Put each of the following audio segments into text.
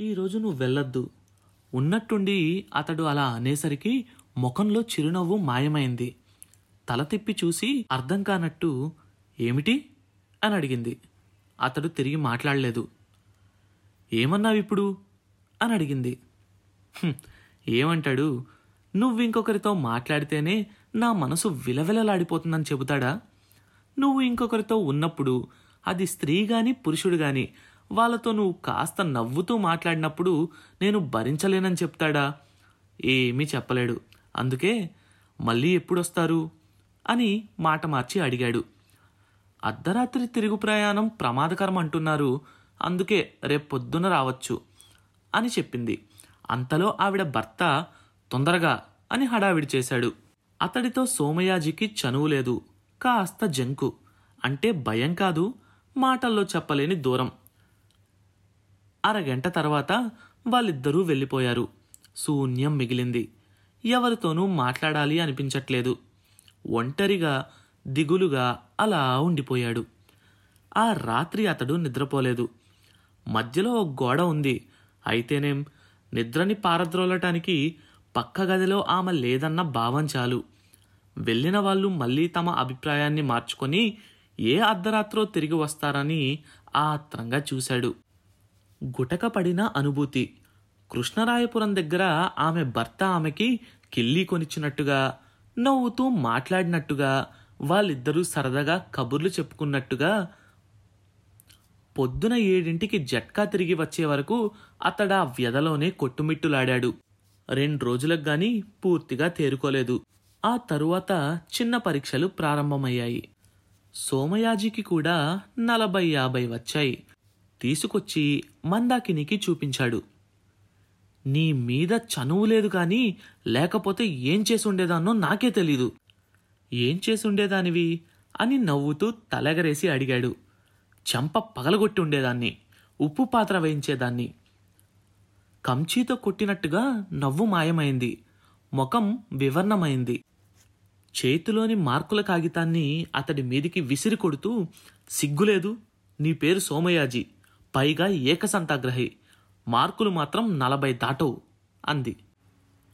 ఈరోజు నువ్వు వెళ్ళొద్దు. ఉన్నట్టుండి అతడు అలా అనేసరికి ముఖంలో చిరునవ్వు మాయమైంది. తల తిప్పి చూసి అర్థం కానట్టు ఏమిటి? అని అడిగింది. అతడు తిరిగి మాట్లాడలేదు. ఏమన్నావు ఇప్పుడు? అని అడిగింది. ఏమంటాడు? నువ్వు ఇంకొకరితో మాట్లాడితేనే నా మనసు విలవిలలాడిపోతుందని చెబుతాడా? నువ్వు ఇంకొకరితో ఉన్నప్పుడు అది స్త్రీ గాని పురుషుడు గాని వాళ్ళతో నువ్వు కాస్త నవ్వుతూ మాట్లాడినప్పుడు నేను భరించలేనని చెప్తాడా? ఏమీ చెప్పలేడు. అందుకే మళ్ళీ ఎప్పుడొస్తారు? అని మాట మార్చి అడిగాడు. అర్ధరాత్రి తిరుగు ప్రయాణం ప్రమాదకరం అంటున్నారు. అందుకే రేపొద్దున రావచ్చు అని చెప్పింది. అంతలో ఆవిడ భర్త తొందరగా అని హడావిడి చేశాడు. అతడితో సోమయాజికి చనువు లేదు. కాస్త జంకు. అంటే భయం కాదు మాటల్లో చెప్పలేని దూరం. అరగంట తర్వాత వాళ్ళిద్దరూ వెళ్ళిపోయారు. శూన్యం మిగిలింది. ఎవరితోనూ మాట్లాడాలి అనిపించట్లేదు. ఒంటరిగా దిగులుగా అలా ఉండిపోయాడు. ఆ రాత్రి అతడు నిద్రపోలేదు. మధ్యలో ఒక గోడ ఉంది. అయితేనేం నిద్రని పారద్రోలటానికి పక్క గదిలో ఆమె లేదన్న భావం చాలు. వెళ్ళిన వాళ్ళు మళ్ళీ తమ అభిప్రాయాన్ని మార్చుకొని ఏ అర్ధరాత్రో తిరిగి వస్తారని ఆత్రంగా చూశాడు. గుటక పడిన అనుభూతి. కృష్ణరాయపురం దగ్గర ఆమె భర్త ఆమెకి కిల్లి కొనిచ్చినట్టుగా నవ్వుతూ మాట్లాడినట్టుగా వాళ్ళిద్దరూ సరదాగా కబుర్లు చెప్పుకున్నట్టుగా పొద్దున ఏడింటికి జట్కా తిరిగి వచ్చే వరకు అతడా వ్యధలోనే కొట్టుమిట్టులాడాడు. రెండు రోజులకు గాని పూర్తిగా తేరుకోలేదు. ఆ తరువాత చిన్న పరీక్షలు ప్రారంభమయ్యాయి. సోమయాజికి కూడా నలభై యాభై వచ్చాయి. తీసుకొచ్చి మందాకినికి చూపించాడు. నీ మీద చనువు లేదు కానీ లేకపోతే ఏం చేసుండేదాన్నో నాకే తెలీదు. ఏం చేసుండేదానివి? అని నవ్వుతూ తలగరేసి అడిగాడు. చెంప పగలగొట్టి ఉండేదాన్ని ఉప్పు పాత్ర వేయించేదాన్ని. కంచీతో కొట్టినట్టుగా నవ్వు మాయమైంది. ముఖం వివర్ణమైంది. చేతిలోని మార్కుల కాగితాన్ని అతడి మీదికి విసిరి కొడుతూ సిగ్గులేదు నీ పేరు సోమయాజీ. పైగా ఏకసంతాగ్రహి. మార్కులు మాత్రం నలభై దాటవు అంది.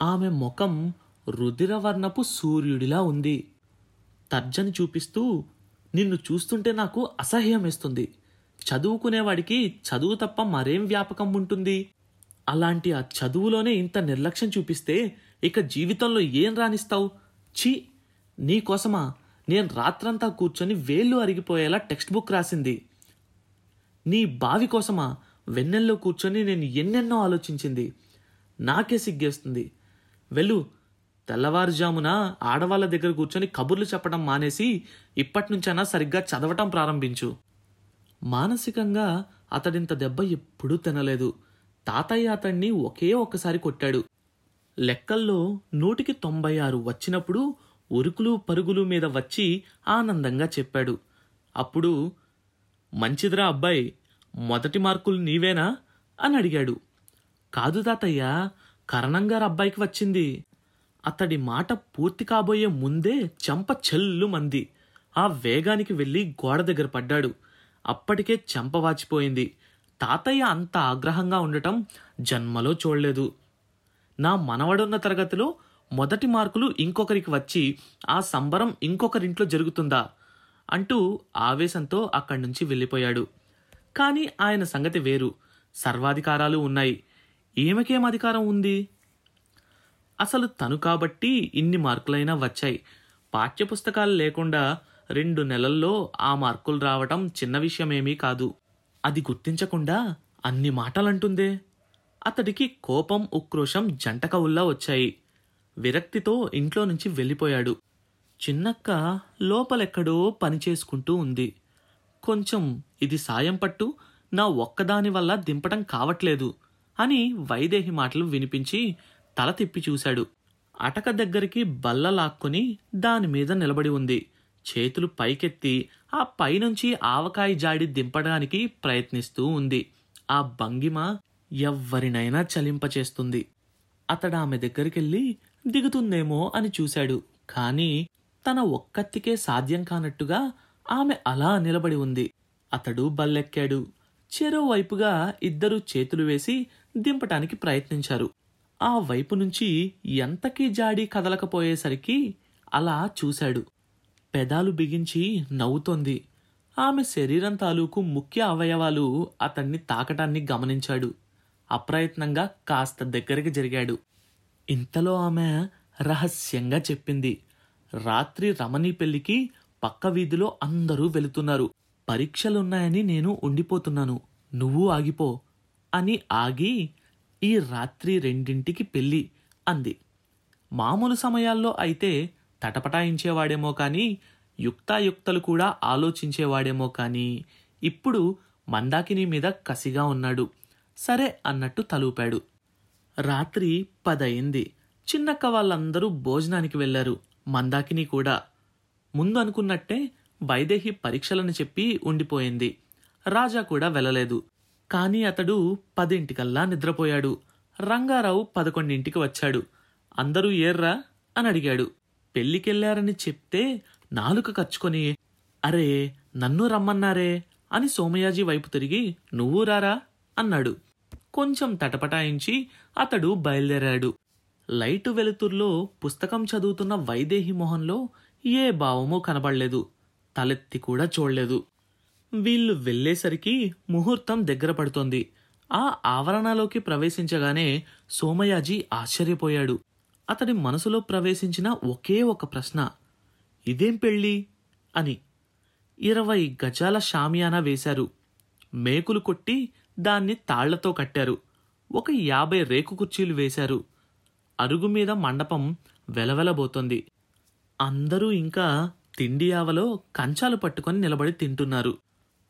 ఆమె ముఖం రుధిరవర్ణపు సూర్యుడిలా ఉంది. తర్జని చూపిస్తూ నిన్ను చూస్తుంటే నాకు అసహ్యం వేస్తుంది చదువుకునేవాడికి చదువు తప్ప మరేం వ్యాపకం ఉంటుంది? అలాంటి ఆ చదువులోనే ఇంత నిర్లక్ష్యం చూపిస్తే ఇక జీవితంలో ఏం రాణిస్తావు? ఛీ! నీకోసమా? నేను రాత్రంతా కూర్చొని వేళ్ళు అరిగిపోయేలా టెక్స్ట్ బుక్ రాసింది. నీ బావి కోసమా? వెన్నెల్లో కూర్చొని నేను ఎన్నెన్నో ఆలోచించింది. నాకే సిగ్గేస్తుంది. వెళ్ళు తెల్లవారుజామున ఆడవాళ్ళ దగ్గర కూర్చొని కబుర్లు చెప్పడం మానేసి ఇప్పటినుంచైనా సరిగ్గా చదవటం ప్రారంభించు. మానసికంగా అతడింత దెబ్బ ఎప్పుడూ తినలేదు. తాతయ్య అతన్ని ఒకే ఒక్కసారి కొట్టాడు. లెక్కల్లో నూటికి తొంభై ఆరు వచ్చినప్పుడు ఉరుకులు పరుగులు మీద వచ్చి ఆనందంగా చెప్పాడు. అప్పుడు మంచిదిరా అబ్బాయి మొదటి మార్కులు నీవేనా? అని అడిగాడు. కాదు తాతయ్య కరణంగారు అబ్బాయికి వచ్చింది. అతడి మాట పూర్తి కాబోయే ముందే చెంప చెల్లు మంది. ఆ వేగానికి వెళ్ళి గోడ దగ్గర పడ్డాడు. అప్పటికే చెంప వాచిపోయింది. తాతయ్య అంత ఆగ్రహంగా ఉండటం జన్మలో చూడలేదు. నా మనవడున్న తరగతిలో మొదటి మార్కులు ఇంకొకరికి వచ్చి ఆ సంబరం ఇంకొకరింట్లో జరుగుతుందా? అంటూ ఆవేశంతో అక్కడి నుంచి వెళ్ళిపోయాడు. కానీ ఆయన సంగతి వేరు. సర్వాధికారాలు ఉన్నాయి. ఈమెకేం అధికారం ఉంది? అసలు తను కాబట్టి ఇన్ని మార్కులైనా వచ్చాయి. పాఠ్యపుస్తకాలు లేకుండా రెండు నెలల్లో ఆ మార్కులు రావటం చిన్న విషయమేమీ కాదు. అది గుర్తించకుండా అన్ని మాటలంటుందే. అతడికి కోపం ఉక్రోషం జంటకవుల్లా వచ్చాయి. విరక్తితో ఇంట్లో నుంచి వెళ్ళిపోయాడు. చిన్నక్క లోపలెక్కడో పని చేసుకుంటూ ఉంది. కొంచెం ఇది సాయం పట్టు నా ఒక్కదాని వల్ల దింపటం కావట్లేదు అని వైదేహి మాటలు వినిపించి తల తిప్పి చూశాడు. అటక దగ్గరికి బల్ల లాక్కొని దాని మీద నిలబడి ఉంది. చేతులు పైకెత్తి ఆ పైనుంచి ఆవకాయ జాడి దింపడానికి ప్రయత్నిస్తూ ఉంది. ఆ భంగిమ ఎవ్వరినైనా చలింపచేస్తుంది. అతడు ఆమె దగ్గరికెళ్ళి దిగుతుందేమో అని చూశాడు. కానీ తన ఒక్కత్తికే సాధ్యం కానట్టుగా ఆమె అలా నిలబడి ఉంది. అతడు బల్లెక్కాడు. చెరోవైపుగా ఇద్దరు చేతులు వేసి దింపటానికి ప్రయత్నించారు. ఆ వైపు నుంచి ఎంతకీ జాడి కదలకపోయేసరికి అలా చూశాడు. పెదాలు బిగించి నవ్వుతోంది. ఆమె శరీరం తాలూకు ముఖ్య అవయవాలు అతన్ని తాకటాన్ని గమనించాడు. అప్రయత్నంగా కాస్త దగ్గరికి జరిగాడు. ఇంతలో ఆమె రహస్యంగా చెప్పింది. రాత్రి రమణి పెళ్ళికి పక్క వీధిలో అందరూ వెళుతున్నారు. పరీక్షలున్నాయని నేను ఉండిపోతున్నాను. నువ్వు ఆగిపో అని ఆగి ఈ రాత్రి రెండింటికి పెళ్ళి అంది. మామూలు సమయాల్లో అయితే తటపటాయించేవాడేమో కానీ యుక్తాయుక్తలు కూడా ఆలోచించేవాడేమో కానీ ఇప్పుడు మందాకిని మీద కసిగా ఉన్నాడు. సరే అన్నట్టు తలూపాడు. రాత్రి పదయింది. చిన్నక్క వాళ్ళందరూ భోజనానికి వెళ్ళారు మందాకిని కూడా. ముందు అనుకున్నట్టే వైదేహి పరీక్షలను చెప్పి ఉండిపోయింది. రాజా కూడా వెళ్ళలేదు. కానీ అతడు పదింటికల్లా నిద్రపోయాడు. రంగారావు పదకొండింటికి వచ్చాడు. అందరూ ఏర్రా అని అడిగాడు. పెళ్ళికెళ్ళారని చెప్తే నాలుక కచ్చుకొని అరే నన్ను రమ్మన్నారే అని సోమయాజీ వైపు తిరిగి నువ్వు రారా అన్నాడు. కొంచెం తటపటాయించి అతడు బయలుదేరాడు. లైటు వెలుతుర్లో పుస్తకం చదువుతున్న వైదేహి మొహంలో ఏ భావమో కనబడలేదు. తలెత్తి కూడా చూడలేదు. వీళ్ళు వెళ్ళేసరికి ముహూర్తం దగ్గర పడుతోంది. ఆ ఆవరణలోకి ప్రవేశించగానే సోమయాజీ ఆశ్చర్యపోయాడు. అతడి మనసులో ప్రవేశించిన ఒకే ఒక ప్రశ్న ఇదేం పెళ్ళి? అని. ఇరవై గజాల షామియానా వేశారు. మేకులు కొట్టి దాన్ని తాళ్ళతో కట్టారు. ఒక యాభై రేకు కుర్చీలు వేశారు. అరుగు మీద మండపం వెలవెలబోతోంది. అందరూ ఇంకా తిండి ఆవలో కంచాలు పట్టుకొని నిలబడి తింటున్నారు.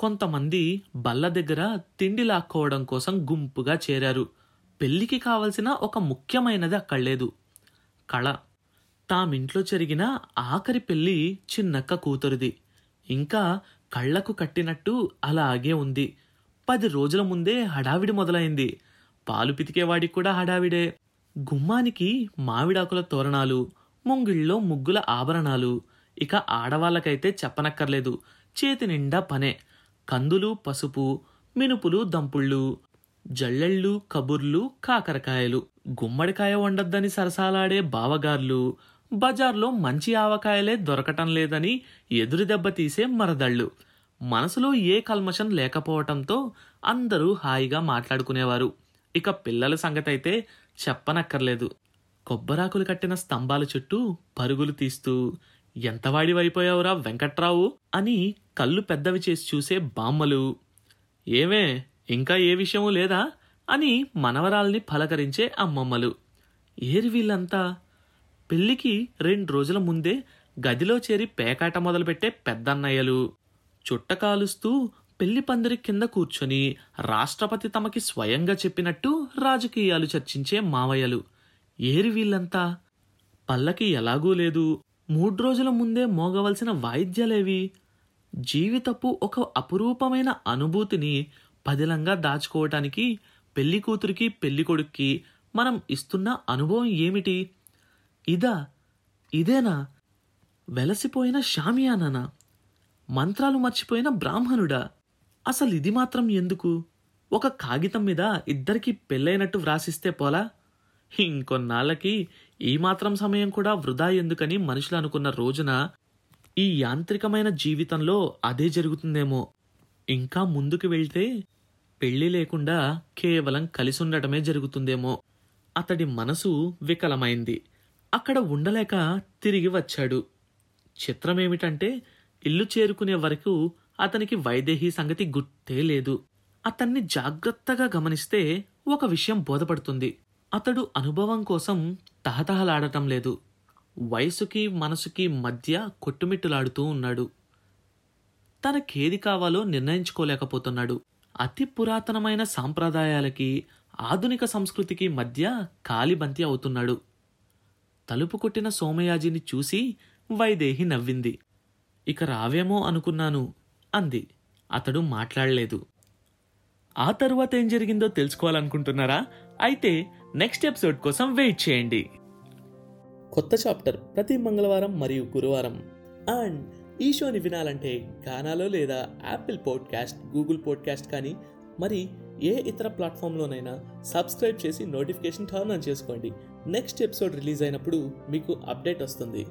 కొంతమంది బల్ల దగ్గర తిండి లాక్కోవడం కోసం గుంపుగా చేరారు. పెళ్ళికి కావలసిన ఒక ముఖ్యమైనది అక్కడ లేదు కళ. తామింట్లో జరిగిన ఆఖరి పెళ్ళి చిన్నక్క కూతురిది. ఇంకా కళ్ళకు కట్టినట్టు అలాగే ఉంది. పది రోజుల ముందే హడావిడి మొదలైంది. పాలు పితికేవాడికి కూడా హడావిడే. గుమ్మానికి మామిడాకుల తోరణాలు ముంగిళ్ళలో ముగ్గుల ఆభరణాలు. ఇక ఆడవాళ్ళకైతే చెప్పనక్కర్లేదు. చేతి నిండా పనే. కందులు పసుపు మినుపులు దంపుళ్ళు జల్లెళ్ళు కబుర్లు కాకరకాయలు. గుమ్మడికాయ వండొద్దని సరసాలాడే బావగార్లు. బజార్లో మంచి ఆవకాయలే దొరకటం లేదని ఎదురు దెబ్బతీసే మరదళ్ళు. మనసులో ఏ కల్మషం లేకపోవటంతో అందరూ హాయిగా మాట్లాడుకునేవారు. ఇక పిల్లల సంగతైతే చెప్పనక్కర్లేదు. కొబ్బరాకులు కట్టిన స్తంభాల చుట్టూ పరుగులు తీస్తూ ఎంతవాడివైపోయావురా వెంకట్రావు? అని కళ్ళు పెద్దవి చేసి చూసే బామ్మలు. ఏమే ఇంకా ఏ విషయమూ లేదా? అని మనవరాల్ని పలకరించే అమ్మమ్మలు. ఏరి వీళ్ళంతా? పెళ్ళికి రెండు రోజుల ముందే గదిలో చేరి పేకాట మొదలుపెట్టే పెద్దన్నయ్యలు. చుట్ట కాలుస్తూ పెళ్ళి పందిరి కింద కూర్చొని రాష్ట్రపతి తమకి స్వయంగా చెప్పినట్టు రాజకీయాలు చర్చించే మావయ్యలు. ఏరి వీళ్ళంతా? పల్లకి ఎలాగూ లేదు. మూడు రోజుల ముందే మోగవలసిన వాయిద్యాలేవి? జీవితపు ఒక అపురూపమైన అనుభూతిని పదిలంగా దాచుకోవటానికి పెళ్ళి కూతురికి పెళ్ళి కొడుక్కి మనం ఇస్తున్న అనుభవం ఏమిటి? ఇదా? ఇదేనా? వెలసిపోయిన షామియానా మంత్రాలు మర్చిపోయిన బ్రాహ్మణుడా? అసలు ఇది మాత్రం ఎందుకు? ఒక కాగితం మీద ఇద్దరికి పెళ్ళైనట్టు వ్రాసిస్తే పోలా? ఇంకొన్నాళ్ళకి ఈ మాత్రం సమయం కూడా వృధా ఎందుకని మనుషులు అనుకున్న రోజున ఈ యాంత్రికమైన జీవితంలో అదే జరుగుతుందేమో. ఇంకా ముందుకు వెళ్తే పెళ్ళి లేకుండా కేవలం కలిసి ఉండటమే జరుగుతుందేమో. అతడి మనసు వికలమైంది. అక్కడ ఉండలేక తిరిగి వచ్చాడు. చిత్రమేమిటంటే ఇల్లు చేరుకునే వరకు అతనికి వైదేహి సంగతి గుర్తే లేదు. అతన్ని జాగ్రత్తగా గమనిస్తే ఒక విషయం బోధపడుతుంది. అతడు అనుభవం కోసం తహతహలాడటం లేదు. వయసుకి మనసుకి మధ్య కొట్టుమిట్టులాడుతూ ఉన్నాడు. తనకేది కావాలో నిర్ణయించుకోలేకపోతున్నాడు. అతి పురాతనమైన సాంప్రదాయాలకి ఆధునిక సంస్కృతికి మధ్య కాలిబంతి అవుతున్నాడు. తలుపు కొట్టిన సోమయాజిని చూసి వైదేహి నవ్వింది. ఇక రావేమో అనుకున్నాను. అంది. అతడు మాట్లాడలేదు. ఆ తరువాత ఏం జరిగిందో తెలుసుకోవాలనుకుంటున్నారా? అయితే నెక్స్ట్ ఎపిసోడ్ కోసం వెయిట్ చేయండి. కొత్త చాప్టర్ ప్రతి మంగళవారం మరియు గురువారం. అండ్ ఈ షోని వినాలంటే గానాలో లేదా యాపిల్ పాడ్కాస్ట్ గూగుల్ పాడ్కాస్ట్ కానీ మరి ఏ ఇతర ప్లాట్ఫామ్లోనైనా సబ్స్క్రైబ్ చేసి నోటిఫికేషన్ టర్న్ ఆన్ చేసుకోండి. నెక్స్ట్ ఎపిసోడ్ రిలీజ్ అయినప్పుడు మీకు అప్డేట్ వస్తుంది.